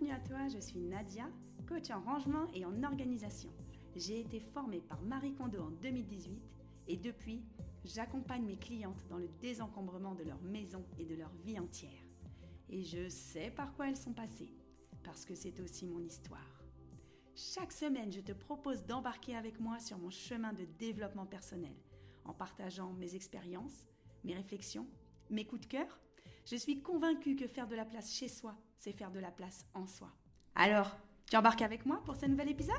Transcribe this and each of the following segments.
Bienvenue à toi, je suis Nadia, coach en rangement et en organisation. J'ai été formée par Marie Kondo en 2018 et depuis, j'accompagne mes clientes dans le désencombrement de leur maison et de leur vie entière. Et je sais par quoi elles sont passées, parce que c'est aussi mon histoire. Chaque semaine, je te propose d'embarquer avec moi sur mon chemin de développement personnel, en partageant mes expériences, mes réflexions, mes coups de cœur. Je suis convaincue que faire de la place chez soi, c'est faire de la place en soi. Alors, tu embarques avec moi pour ce nouvel épisode?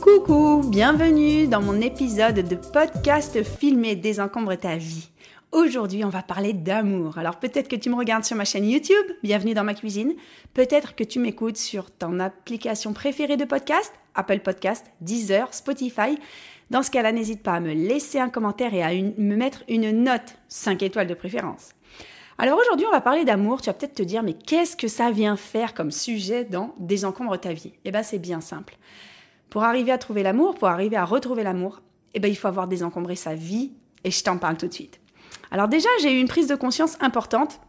Coucou, bienvenue dans mon épisode de podcast filmé Désencombre ta vie. Aujourd'hui, on va parler d'amour. Alors peut-être que tu me regardes sur ma chaîne YouTube, bienvenue dans ma cuisine. Peut-être que tu m'écoutes sur ton application préférée de podcast, Apple Podcast, Deezer, Spotify. Dans ce cas-là, n'hésite pas à me laisser un commentaire et à me mettre une note, 5 étoiles de préférence. Alors aujourd'hui, on va parler d'amour. Tu vas peut-être te dire, mais qu'est-ce que ça vient faire comme sujet dans Désencombre ta vie? Eh bien, c'est bien simple. Pour arriver à trouver l'amour, pour arriver à retrouver l'amour, eh ben, il faut avoir désencombré sa vie et je t'en parle tout de suite. Alors déjà, j'ai eu une prise de conscience importante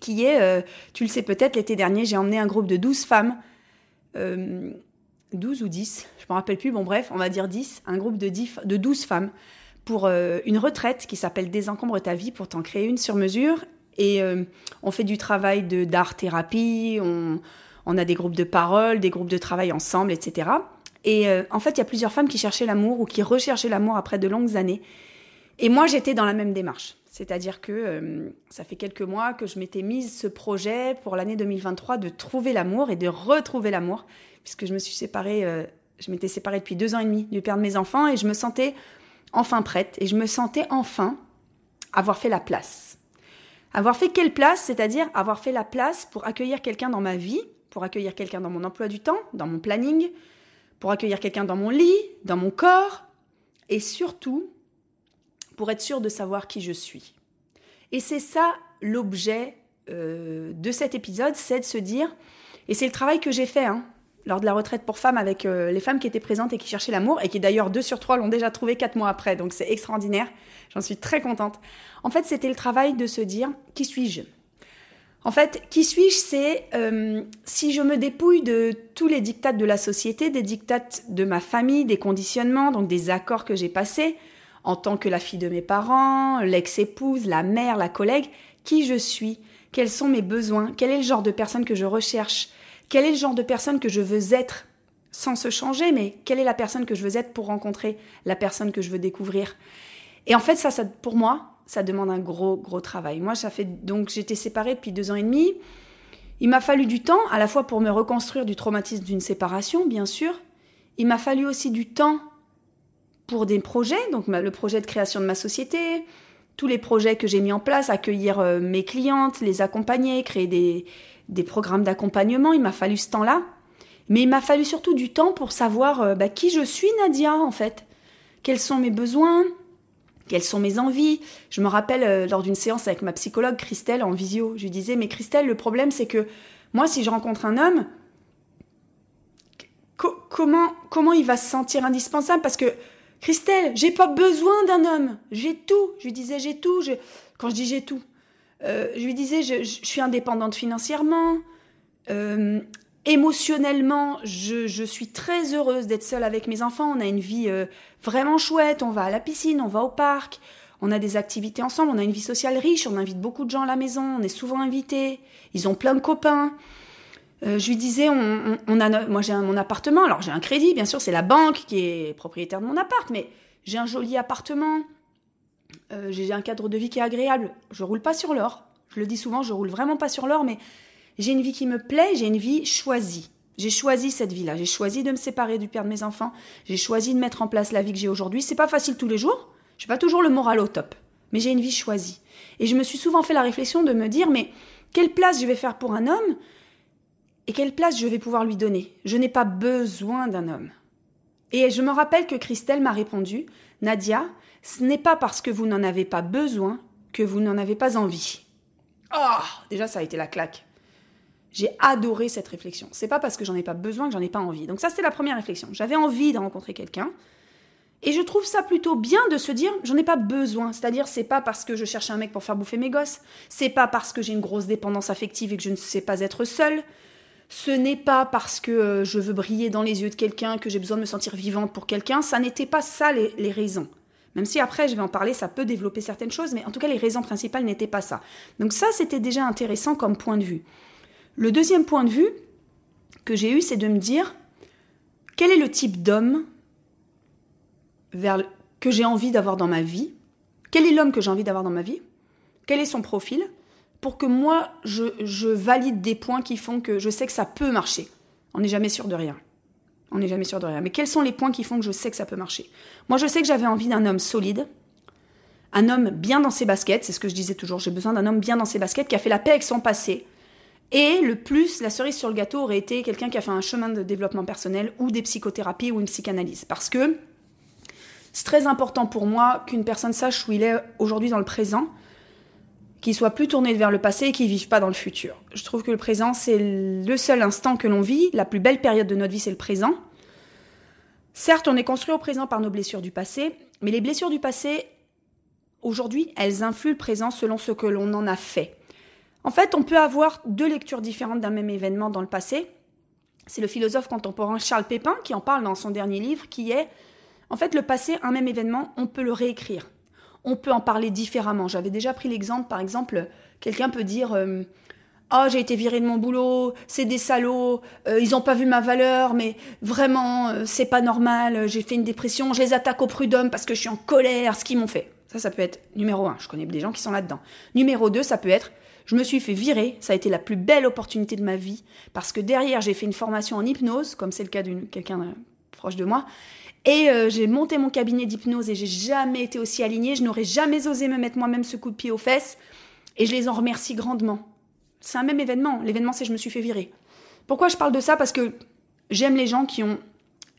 qui est, euh, tu le sais peut-être, l'été dernier, j'ai emmené un groupe de 12 femmes, 12 euh, ou 10, je ne me rappelle plus, bon bref, on va dire 10, un groupe de, 10, de 12 femmes pour euh, une retraite qui s'appelle Désencombre ta vie, pour t'en créer une sur mesure et euh, on fait du travail d'art-thérapie, on, on, a des groupes de parole, des groupes de travail ensemble, etc. Et euh, en fait, il y a plusieurs femmes qui cherchaient l'amour ou qui recherchaient l'amour après de longues années. Et moi, j'étais dans la même démarche. C'est-à-dire que euh, ça fait quelques mois que je m'étais mise ce projet pour l'année 2023 de trouver l'amour et de retrouver l'amour, puisque je me suis séparée, je m'étais séparée depuis deux ans et demi du père de mes enfants et je me sentais enfin prête et je me sentais enfin avoir fait la place. Avoir fait quelle place? C'est-à-dire avoir fait la place pour accueillir quelqu'un dans ma vie, pour accueillir quelqu'un dans mon emploi du temps, dans mon planning, pour accueillir quelqu'un dans mon lit, dans mon corps, et surtout pour être sûr de savoir qui je suis. Et c'est ça l'objet euh, de cet épisode, c'est de se dire, et c'est le travail que j'ai fait, hein, lors de la retraite pour femmes avec euh, les femmes qui étaient présentes et qui cherchaient l'amour, et qui d'ailleurs deux sur trois l'ont déjà trouvé quatre mois après, donc c'est extraordinaire, j'en suis très contente. En fait, c'était le travail de se dire, qui suis-je? En fait, qui suis-je, c'est euh, si je me dépouille de tous les dictats de la société, des dictats de ma famille, des conditionnements, donc des accords que j'ai passés, en tant que la fille de mes parents, l'ex-épouse, la mère, la collègue, qui je suis, quels sont mes besoins, quel est le genre de personne que je recherche, quel est le genre de personne que je veux être sans se changer, mais quelle est la personne que je veux être pour rencontrer la personne que je veux découvrir. Et en fait, ça, ça pour moi, ça demande un gros, gros travail. Moi, ça fait donc j'étais séparée depuis deux ans et demi. Il m'a fallu du temps, à la fois pour me reconstruire du traumatisme d'une séparation, bien sûr. Il m'a fallu aussi du temps pour des projets, donc le projet de création de ma société, tous les projets que j'ai mis en place, accueillir euh, mes clientes, les accompagner, créer des, des programmes d'accompagnement. Il m'a fallu ce temps-là. Mais il m'a fallu surtout du temps pour savoir euh, bah, qui je suis, Nadia, en fait. Quels sont mes besoins? Quelles sont mes envies? Je me rappelle euh, lors d'une séance avec ma psychologue Christelle en visio, je lui disais Mais Christelle, le problème c'est que moi, si je rencontre un homme, comment, comment il va se sentir indispensable? Parce que Christelle, j'ai pas besoin d'un homme. J'ai tout. Je lui disais J'ai tout. Quand je dis j'ai tout, euh, je lui disais, je, suis indépendante financièrement. Euh, émotionnellement, je, suis très heureuse d'être seule avec mes enfants. On a une vie euh, vraiment chouette. On va à la piscine, on va au parc, on a des activités ensemble. On a une vie sociale riche. On invite beaucoup de gens à la maison. On est souvent invités. Ils ont plein de copains. Je lui disais, on, moi j'ai mon appartement. Alors j'ai un crédit, bien sûr, c'est la banque qui est propriétaire de mon appart, mais j'ai un joli appartement. Euh, j'ai un cadre de vie qui est agréable. Je roule pas sur l'or. Je le dis souvent, je roule vraiment pas sur l'or, mais j'ai une vie qui me plaît, j'ai une vie choisie. J'ai choisi cette vie-là. J'ai choisi de me séparer du père de mes enfants. J'ai choisi de mettre en place la vie que j'ai aujourd'hui. C'est pas facile tous les jours. J'ai pas toujours le moral au top. Mais j'ai une vie choisie. Et je me suis souvent fait la réflexion de me dire, mais quelle place je vais faire pour un homme et quelle place je vais pouvoir lui donner? Je n'ai pas besoin d'un homme. Et je me rappelle que Christelle m'a répondu, Nadia, ce n'est pas parce que vous n'en avez pas besoin que vous n'en avez pas envie. Oh, déjà ça a été la claque. J'ai adoré cette réflexion. C'est pas parce que j'en ai pas besoin que j'en ai pas envie. Donc ça c'était la première réflexion. J'avais envie de rencontrer quelqu'un. Et je trouve ça plutôt bien de se dire, j'en ai pas besoin. C'est-à-dire, c'est pas parce que je cherche un mec pour faire bouffer mes gosses. C'est pas parce que j'ai une grosse dépendance affective et que je ne sais pas être seule. Ce n'est pas parce que euh, je veux briller dans les yeux de quelqu'un, que j'ai besoin de me sentir vivante pour quelqu'un. Ça n'était pas ça les, raisons. Même si après, je vais en parler, ça peut développer certaines choses, mais en tout cas, les raisons principales n'étaient pas ça. Donc ça, c'était déjà intéressant comme point de vue. Le deuxième point de vue que j'ai eu, c'est de me dire, quel est le type d'homme que j'ai envie d'avoir dans ma vie, quel est l'homme que j'ai envie d'avoir dans ma vie, quel est son profil, pour que moi, je, valide des points qui font que je sais que ça peut marcher. On n'est jamais sûr de rien. On n'est jamais sûr de rien. Mais quels sont les points qui font que je sais que ça peut marcher? Moi, je sais que j'avais envie d'un homme solide, un homme bien dans ses baskets, c'est ce que je disais toujours, j'ai besoin d'un homme bien dans ses baskets, qui a fait la paix avec son passé. Et le plus, la cerise sur le gâteau aurait été quelqu'un qui a fait un chemin de développement personnel ou des psychothérapies ou une psychanalyse. Parce que c'est très important pour moi qu'une personne sache où il est aujourd'hui dans le présent, qu'il soit plus tourné vers le passé et qu'il vive pas dans le futur. Je trouve que le présent, c'est le seul instant que l'on vit, la plus belle période de notre vie, c'est le présent. Certes, on est construit au présent par nos blessures du passé, mais les blessures du passé, aujourd'hui, elles influent le présent selon ce que l'on en a fait. En fait, on peut avoir deux lectures différentes d'un même événement dans le passé. C'est le philosophe contemporain Charles Pépin qui en parle dans son dernier livre, qui est en fait, le passé, un même événement, on peut le réécrire. On peut en parler différemment. J'avais déjà pris l'exemple, par exemple, quelqu'un peut dire Oh, j'ai été viré de mon boulot, c'est des salauds, euh, ils n'ont pas vu ma valeur, mais vraiment, euh, c'est pas normal, j'ai fait une dépression, je les attaque au prud'homme parce que je suis en colère, ce qu'ils m'ont fait. Ça, ça peut être numéro un. Je connais des gens qui sont là-dedans. Numéro deux, ça peut être je me suis fait virer, ça a été la plus belle opportunité de ma vie, parce que derrière, j'ai fait une formation en hypnose, comme c'est le cas de quelqu'un proche de moi, et euh, j'ai monté mon cabinet d'hypnose et j'ai jamais été aussi alignée. Je n'aurais jamais osé me mettre moi-même ce coup de pied aux fesses. Et je les en remercie grandement. C'est un même événement. L'événement, c'est je me suis fait virer. Pourquoi je parle de ça? Parce que j'aime les gens qui ont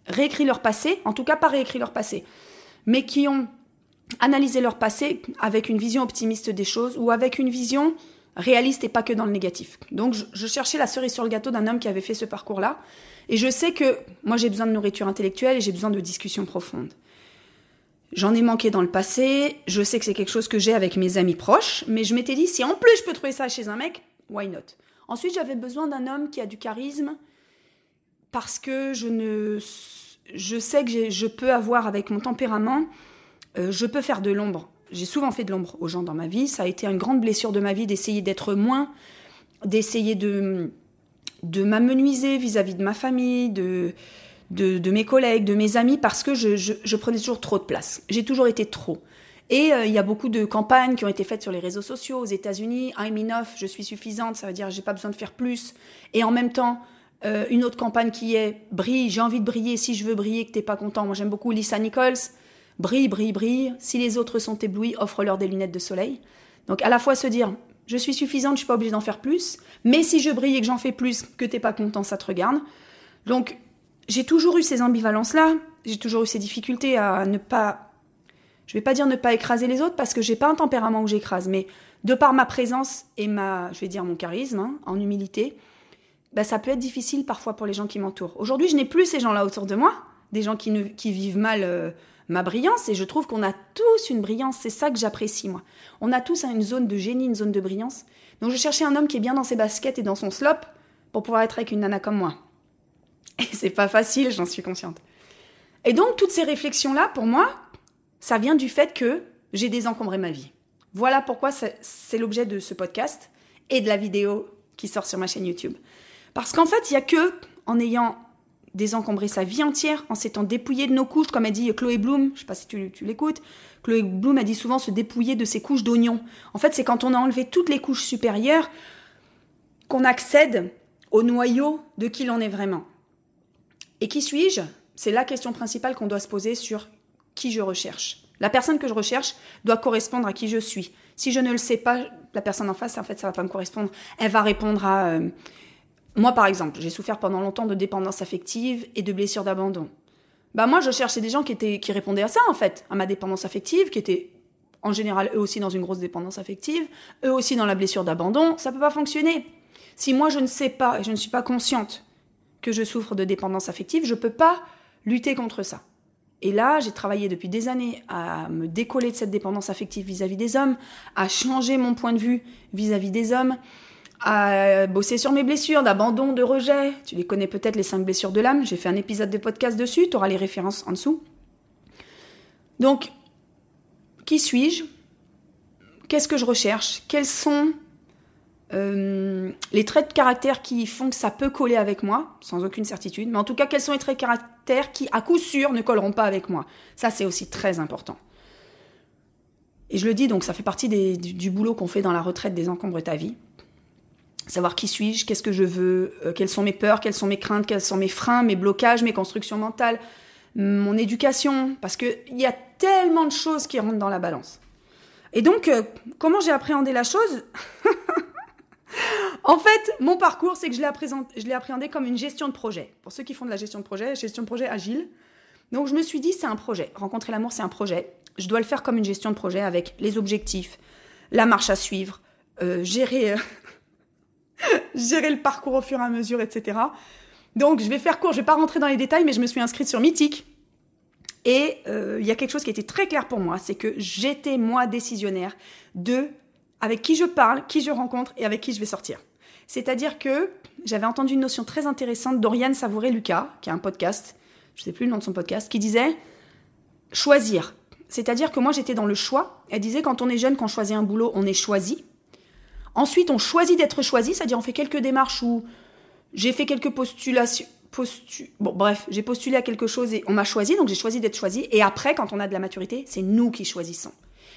réécrit leur passé, en tout cas pas réécrit leur passé, mais qui ont analysé leur passé avec une vision optimiste des choses ou avec une vision réaliste et pas que dans le négatif. Donc je, cherchais la cerise sur le gâteau d'un homme qui avait fait ce parcours-là. Et je sais que moi j'ai besoin de nourriture intellectuelle et j'ai besoin de discussions profondes. J'en ai manqué dans le passé, je sais que c'est quelque chose que j'ai avec mes amis proches, mais je m'étais dit si en plus je peux trouver ça chez un mec, why not? Ensuite j'avais besoin d'un homme qui a du charisme parce que je ne je sais que je peux avoir avec mon tempérament, euh, je peux faire de l'ombre j'ai souvent fait de l'ombre aux gens dans ma vie. Ça a été une grande blessure de ma vie d'essayer d'être moins, d'essayer de, de m'amenuiser vis-à-vis de ma famille, de, de, mes collègues, de mes amis, parce que je, je, prenais toujours trop de place. J'ai toujours été trop. Et euh, il y a beaucoup de campagnes qui ont été faites sur les réseaux sociaux aux États-Unis. I'm enough, je suis suffisante, ça veut dire j'ai pas besoin de faire plus. Et en même temps, euh, une autre campagne qui est brille, j'ai envie de briller, si je veux briller, que t'es pas content. Moi j'aime beaucoup Lisa Nichols. Brille, brille, brille. Si les autres sont éblouis, offre-leur des lunettes de soleil. Donc à la fois se dire, je suis suffisante, je suis pas obligée d'en faire plus. Mais si je brille et que j'en fais plus, que t'es pas content, ça te regarde. Donc j'ai toujours eu ces ambivalences-là. J'ai toujours eu ces difficultés à ne pas, je vais pas dire ne pas écraser les autres parce que j'ai pas un tempérament où j'écrase, mais de par ma présence et ma, je vais dire mon charisme, hein, en humilité, bah, ça peut être difficile parfois pour les gens qui m'entourent. Aujourd'hui, je n'ai plus ces gens-là autour de moi, des gens qui, vivent mal. Euh, ma brillance et je trouve qu'on a tous une brillance. C'est ça que j'apprécie, moi. On a tous une zone de génie, une zone de brillance. Donc je cherchais un homme qui est bien dans ses baskets et dans son slop pour pouvoir être avec une nana comme moi. Et c'est pas facile, j'en suis consciente. Et donc toutes ces réflexions-là, pour moi, ça vient du fait que j'ai désencombré ma vie. Voilà pourquoi c'est l'objet de ce podcast et de la vidéo qui sort sur ma chaîne YouTube. Parce qu'en fait, il y a que en ayant désencombrer sa vie entière en s'étant dépouillé de nos couches, comme a dit Chloé Bloom, je sais pas si tu, l'écoutes, Chloé Bloom a dit souvent se dépouiller de ses couches d'oignons. En fait, c'est quand on a enlevé toutes les couches supérieures qu'on accède au noyau de qui l'on est vraiment. Et qui suis-je? C'est la question principale qu'on doit se poser sur qui je recherche. La personne que je recherche doit correspondre à qui je suis. Si je ne le sais pas, la personne en face, en fait, ça va pas me correspondre. Elle va répondre à euh, moi, par exemple, j'ai souffert pendant longtemps de dépendance affective et de blessures d'abandon. Bah moi, je cherchais des gens qui étaient qui répondaient à ça en fait, à ma dépendance affective, qui étaient en général eux aussi dans une grosse dépendance affective, eux aussi dans la blessure d'abandon. Ça peut pas fonctionner. Si moi je ne sais pas et je ne suis pas consciente que je souffre de dépendance affective, je peux pas lutter contre ça. Et là, j'ai travaillé depuis des années à me décoller de cette dépendance affective vis-à-vis des hommes, à changer mon point de vue vis-à-vis des hommes, à bosser sur mes blessures d'abandon, de rejet. Tu les connais peut-être, les cinq blessures de l'âme. J'ai fait un épisode de podcast dessus, tu auras les références en dessous. Donc, qui suis-je? Qu'est-ce que je recherche? Quels sont euh, les traits de caractère qui font que ça peut coller avec moi, sans aucune certitude, mais en tout cas, quels sont les traits de caractère qui, à coup sûr, ne colleront pas avec moi? Ça, c'est aussi très important. Et je le dis, donc, ça fait partie du, boulot qu'on fait dans la retraite des encombres ta vie. Savoir qui suis-je, qu'est-ce que je veux, euh, quelles sont mes peurs, quelles sont mes craintes, quels sont mes freins, mes blocages, mes constructions mentales, mon éducation, parce qu'il y a tellement de choses qui rentrent dans la balance. Et donc, euh, comment j'ai appréhendé la chose En fait, mon parcours, c'est que je l'ai appréhendé comme une gestion de projet. Pour ceux qui font de la gestion de projet, gestion de projet agile. Donc je me suis dit, c'est un projet. Rencontrer l'amour, c'est un projet. Je dois le faire comme une gestion de projet avec les objectifs, la marche à suivre, euh, gérer, gérer le parcours au fur et à mesure, etc. Donc je vais faire court, je vais pas rentrer dans les détails, mais je me suis inscrite sur Mythique. Et euh, il y a quelque chose qui était très clair pour moi, c'est que j'étais moi décisionnaire de avec qui je parle, qui je rencontre et avec qui je vais sortir. C'est-à-dire que j'avais entendu une notion très intéressante d'Oriane Savouré-Lucas, qui a un podcast, je sais plus le nom de son podcast, qui disait choisir. C'est-à-dire que moi j'étais dans le choix. Elle disait quand on est jeune, quand on choisit un boulot, on est choisi. Ensuite, on choisit d'être choisi, c'est-à-dire on fait quelques démarches où j'ai fait quelques postulations. Bon, bref, j'ai postulé à quelque chose et on m'a choisi, donc j'ai choisi d'être choisi. Et après, quand on a de la maturité, c'est nous qui choisissons.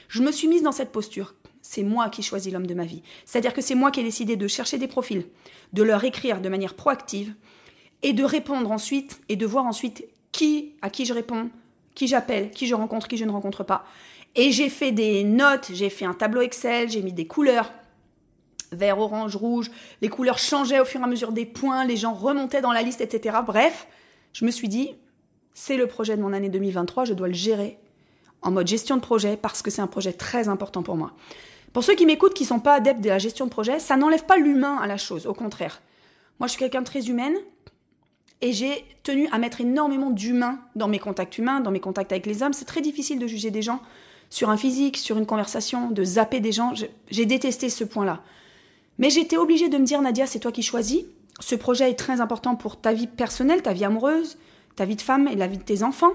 Je me suis mise dans cette posture c'est moi qui choisis l'homme de ma vie. C'est-à-dire que c'est moi qui ai décidé de chercher des profils, de leur écrire de manière proactive et de répondre ensuite et de voir ensuite qui à qui je réponds, qui j'appelle, qui je rencontre, qui je ne rencontre pas. Et j'ai fait des notes, j'ai fait un tableau Excel, j'ai mis des couleurs vert, orange, rouge, les couleurs changeaient au fur et à mesure des points, les gens remontaient dans la liste, etc. Bref, je me suis dit, c'est le projet de mon année 2023, je dois le gérer en mode gestion de projet parce que c'est un projet très important pour moi. Pour ceux qui m'écoutent, qui ne sont pas adeptes de la gestion de projet, ça n'enlève pas l'humain à la chose, au contraire. Moi, je suis quelqu'un de très humaine et j'ai tenu à mettre énormément d'humain dans mes contacts humains, dans mes contacts avec les hommes. C'est très difficile de juger des gens sur un physique, sur une conversation, de zapper des gens. J'ai détesté ce point-là. Mais j'étais obligée de me dire, Nadia, c'est toi qui choisis. Ce projet est très important pour ta vie personnelle, ta vie amoureuse, ta vie de femme et la vie de tes enfants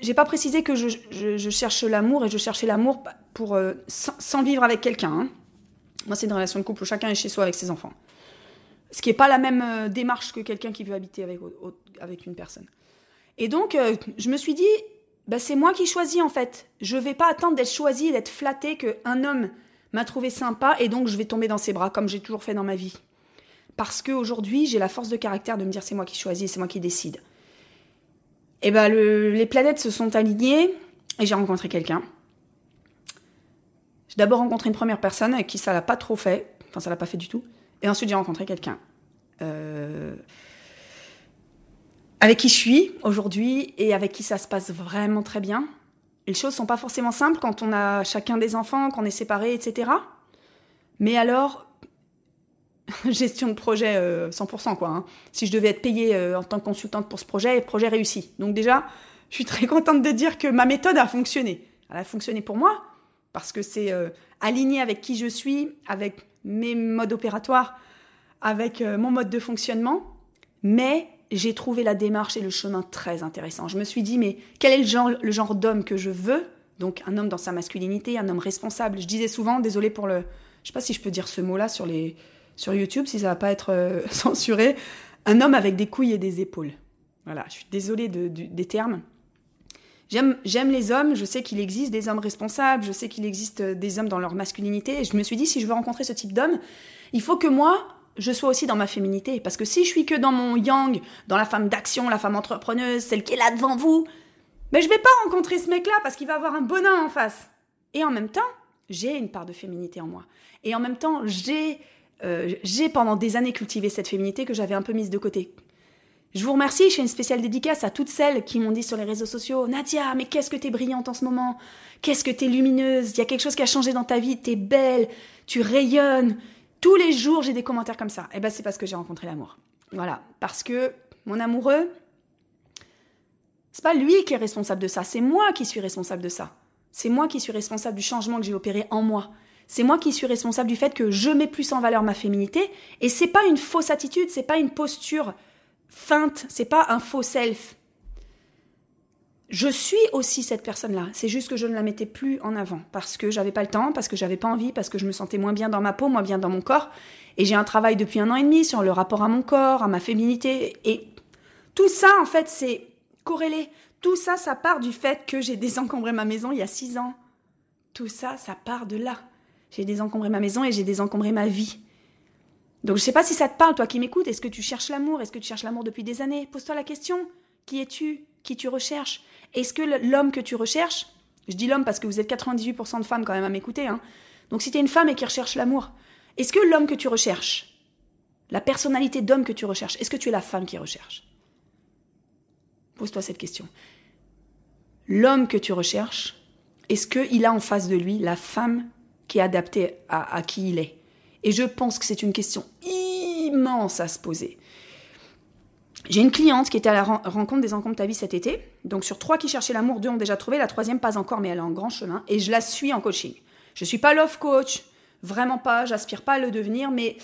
j'ai pas précisé que je, cherche l'amour et je cherchais l'amour pour euh, sans, vivre avec quelqu'un. Hein. Moi, c'est une relation de couple où chacun est chez soi avec ses enfants. Ce qui n'est pas la même euh, démarche que quelqu'un qui veut habiter avec, une personne. Et donc, euh, je me suis dit, bah, c'est moi qui choisis en fait. Je vais pas attendre d'être choisi d'être flatté qu'un homme m'a trouvé sympa et donc je vais tomber dans ses bras comme j'ai toujours fait dans ma vie. Parce qu'aujourd'hui, j'ai la force de caractère de me dire c'est moi qui choisis, c'est moi qui décide et eh ben les planètes se sont alignées et j'ai rencontré quelqu'un. J'ai d'abord rencontré une première personne avec qui ça l'a pas trop fait, enfin ça l'a pas fait du tout, et ensuite j'ai rencontré quelqu'un euh, avec qui je suis aujourd'hui et avec qui ça se passe vraiment très bien. Les choses sont pas forcément simples quand on a chacun des enfants, qu'on est séparés, etc. Mais alors, gestion de projet 100%, euh, quoi. Hein. Si je devais être payée euh, en tant que consultante pour ce projet, projet réussi. Donc déjà, je suis très contente de dire que ma méthode a fonctionné. Elle a fonctionné pour moi, parce que c'est euh, aligné avec qui je suis, avec mes modes opératoires, avec mon mode de fonctionnement. Mais j'ai trouvé la démarche et le chemin très intéressant. Je me suis dit, mais quel est le genre, le genre d'homme que je veux? Donc un homme dans sa masculinité, un homme responsable. Je disais souvent, désolé pour le... Je sais pas si je peux dire ce mot-là sur les sur YouTube, si ça va pas être euh, censuré, un homme avec des couilles et des épaules. Voilà, je suis désolée des termes. J'aime les hommes, je sais qu'il existe des hommes responsables, je sais qu'il existe euh, des hommes dans leur masculinité, et je me suis dit, si je veux rencontrer ce type d'homme, il faut que moi, je sois aussi dans ma féminité. Parce que si je suis que dans mon yang, dans la femme d'action, la femme entrepreneuse, celle qui est là devant vous, mais je vais pas rencontrer ce mec-là parce qu'il va avoir un bonhomme en face. Et en même temps, j'ai une part de féminité en moi. Et en même temps, j'ai euh, j'ai pendant des années cultivé cette féminité que j'avais un peu mise de côté. Je vous remercie, je fais une spéciale dédicace à toutes celles qui m'ont dit sur les réseaux sociaux Nadia, mais qu'est-ce que t'es brillante en ce moment? Qu'est-ce que t'es lumineuse? Il y a quelque chose qui a changé dans ta vie, t'es belle, tu rayonnes. Tous les jours, j'ai des commentaires comme ça. Et eh ben, c'est parce que j'ai rencontré l'amour. Voilà. Parce que mon amoureux, C'est pas lui qui est responsable de ça, c'est moi qui suis responsable de ça. C'est moi qui suis responsable du changement que j'ai opéré en moi. C'est moi qui suis responsable du fait que je mets plus en valeur ma féminité et c'est pas une fausse attitude, c'est pas une posture feinte, c'est pas un faux self. Je suis aussi cette personne-là. C'est juste que je ne la mettais plus en avant parce que j'avais pas le temps, parce que j'avais pas envie, parce que je me sentais moins bien dans ma peau, moins bien dans mon corps. Et j'ai un travail depuis un an et demi sur le rapport à mon corps, à ma féminité. Et tout ça, en fait, c'est corrélé. Tout ça, ça part du fait que j'ai désencombré ma maison il y a six ans. Tout ça, ça part de là. J'ai désencombré ma maison et j'ai désencombré ma vie. Donc je sais pas si ça te parle, toi qui m'écoutes. Est-ce que tu cherches l'amour? Est-ce que tu cherches l'amour depuis des années? Pose-toi la question. Qui es-tu Qui tu recherches? Est-ce que l'homme que tu recherches, je dis l'homme parce que vous êtes 98% de femmes quand même à m'écouter, hein. donc si tu es une femme et qui recherche l'amour, est-ce que l'homme que tu recherches, la personnalité d'homme que tu recherches, est-ce que tu es la femme qui recherche? Pose-toi cette question. L'homme que tu recherches, est-ce qu'il a en face de lui la femme qui est adaptée à qui il est? Et je pense que c'est une question immense à se poser. J'ai une cliente qui était à la rencontre des vie cet été. Donc sur trois qui cherchaient l'amour, deux ont déjà trouvé, la troisième pas encore, mais elle est en grand chemin. Et je la suis en coaching. Je ne suis pas love coach, vraiment pas, j'aspire pas à le devenir, mais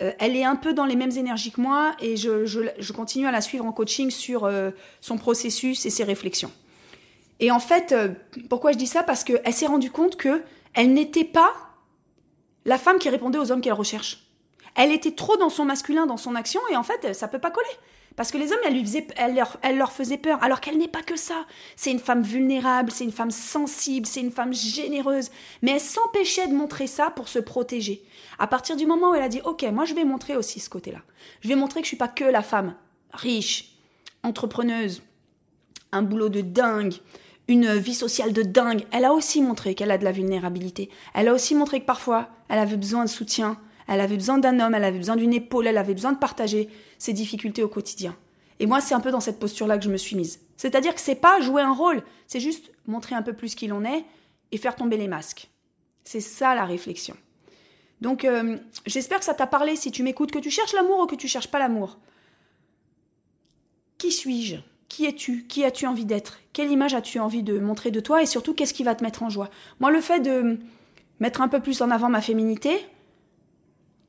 euh, elle est un peu dans les mêmes énergies que moi et je, continue à la suivre en coaching sur euh, son processus et ses réflexions. Et en fait, euh, pourquoi je dis ça? Parce qu'elle s'est rendue compte que elle n'était pas la femme qui répondait aux hommes qu'elle recherche. Elle était trop dans son masculin, dans son action, et en fait, ça peut pas coller. Parce que les hommes, elle, leur, faisait peur, alors qu'elle n'est pas que ça. C'est une femme vulnérable, c'est une femme sensible, c'est une femme généreuse. Mais elle s'empêchait de montrer ça pour se protéger. À partir du moment où elle a dit, ok, moi je vais montrer aussi ce côté-là. Je vais montrer que je suis pas que la femme riche, entrepreneuse, un boulot de dingue, une vie sociale de dingue. Elle a aussi montré qu'elle a de la vulnérabilité. Elle a aussi montré que parfois, elle avait besoin de soutien, elle avait besoin d'un homme, elle avait besoin d'une épaule, elle avait besoin de partager ses difficultés au quotidien. Et moi, c'est un peu dans cette posture-là que je me suis mise. C'est-à-dire que c'est pas jouer un rôle, c'est juste montrer un peu plus qui l'on est et faire tomber les masques. C'est ça la réflexion. Donc, euh, j'espère que ça t'a parlé si tu m'écoutes, que tu cherches l'amour ou que tu cherches pas l'amour. Qui suis-je? Qui es-tu? Qui as-tu envie d'être? Quelle image as-tu envie de montrer de toi? Et surtout, qu'est-ce qui va te mettre en joie? Moi, le fait de mettre un peu plus en avant ma féminité,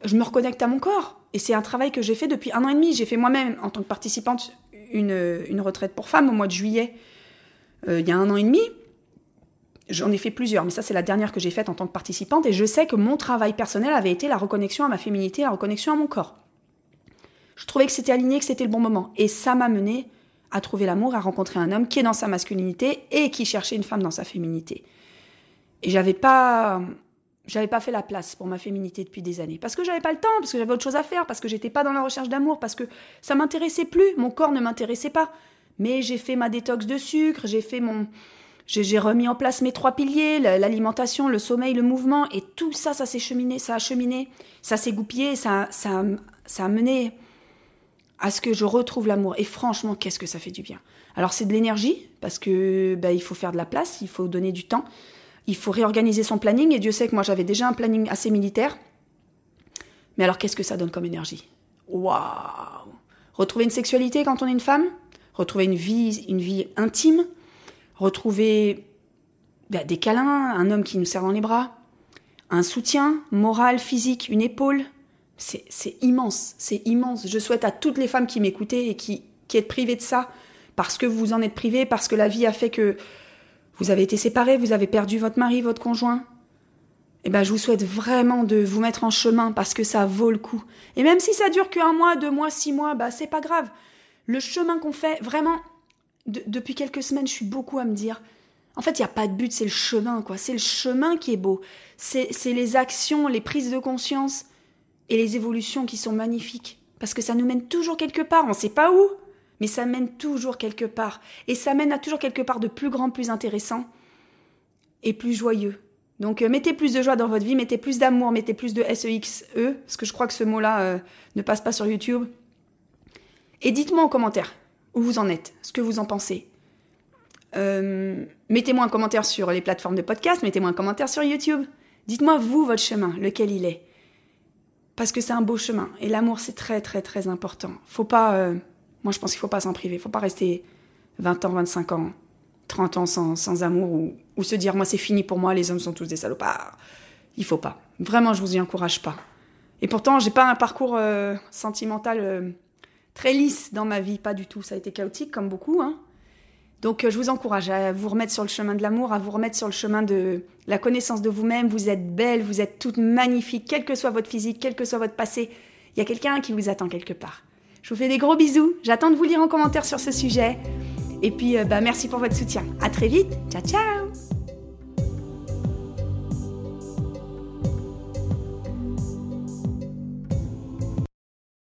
je me reconnecte à mon corps. Et c'est un travail que j'ai fait depuis un an et demi. J'ai fait moi-même, en tant que participante, une, une, retraite pour femmes au mois de juillet, euh, il y a un an et demi. J'en ai fait plusieurs, mais ça c'est la dernière que j'ai faite en tant que participante. Et je sais que mon travail personnel avait été la reconnexion à ma féminité, la reconnexion à mon corps. Je trouvais que c'était aligné, que c'était le bon moment. Et ça m'a mené à trouver l'amour, à rencontrer un homme qui est dans sa masculinité et qui cherchait une femme dans sa féminité. Et j'avais pas j'avais pas fait la place pour ma féminité depuis des années. Parce que j'avais pas le temps, parce que j'avais autre chose à faire, parce que j'étais pas dans la recherche d'amour, parce que ça m'intéressait plus, mon corps ne m'intéressait pas. Mais j'ai fait ma détox de sucre, j'ai fait mon. J'ai remis en place mes trois piliers, l'alimentation, le sommeil, le mouvement, et tout ça, ça s'est cheminé, ça a cheminé, ça s'est goupillé, ça, ça, ça a mené à ce que je retrouve l'amour. Et franchement, qu'est-ce que ça fait du bien. Alors c'est de l'énergie, parce que bah, il faut faire de la place, il faut donner du temps il faut réorganiser son planning, et Dieu sait que moi j'avais déjà un planning assez militaire. Mais alors qu'est-ce que ça donne comme énergie? Waouh Retrouver une sexualité quand on est une femme, retrouver une vie, une vie intime, retrouver bah, des câlins, un homme qui nous serre dans les bras, un soutien moral, physique, une épaule? C'est immense, c'est immense. Je souhaite à toutes les femmes qui m'écoutaient et qui, qui êtes privées de ça, parce que vous en êtes privées, parce que la vie a fait que vous avez été séparés, vous avez perdu votre mari, votre conjoint. Eh ben, je vous souhaite vraiment de vous mettre en chemin parce que ça vaut le coup. Et même si ça dure qu'un mois, deux mois, six mois, bah, c'est pas grave. Le chemin qu'on fait, vraiment, depuis quelques semaines, je suis beaucoup à me dire, en fait, il n'y a pas de but, c'est le chemin, quoi. C'est le chemin qui est beau. C'est les actions, les prises de conscience et les évolutions qui sont magnifiques. Parce que ça nous mène toujours quelque part, on ne sait pas où mais ça mène toujours quelque part. Et ça mène à toujours quelque part de plus grand, plus intéressant et plus joyeux. Donc euh, mettez plus de joie dans votre vie, mettez plus d'amour, mettez plus de SEXE, e, parce que je crois que ce mot-là euh, ne passe pas sur YouTube. Et dites-moi en commentaire où vous en êtes, ce que vous en pensez. Euh, mettez-moi un commentaire sur les plateformes de podcast, mettez-moi un commentaire sur YouTube. Dites-moi vous votre chemin, lequel il est. Parce que c'est un beau chemin. Et l'amour, c'est très très très important. Faut pas moi, je pense qu'il faut pas s'en priver. Il faut pas rester 20 ans, 25 ans, 30 ans sans, amour ou, se dire moi c'est fini pour moi, les hommes sont tous des salopards. Il faut pas. Vraiment, je vous y encourage pas. Et pourtant, j'ai pas un parcours euh, sentimental euh, très lisse dans ma vie, pas du tout. Ça a été chaotique comme beaucoup. Hein. Donc, euh, je vous encourage à vous remettre sur le chemin de l'amour, à vous remettre sur le chemin de la connaissance de vous-même. Vous êtes belle, vous êtes toute magnifique, quel que soit votre physique, quel que soit votre passé. Il y a quelqu'un qui vous attend quelque part. Je vous fais des gros bisous. J'attends de vous lire en commentaire sur ce sujet. Et puis, bah, merci pour votre soutien. À très vite. Ciao, ciao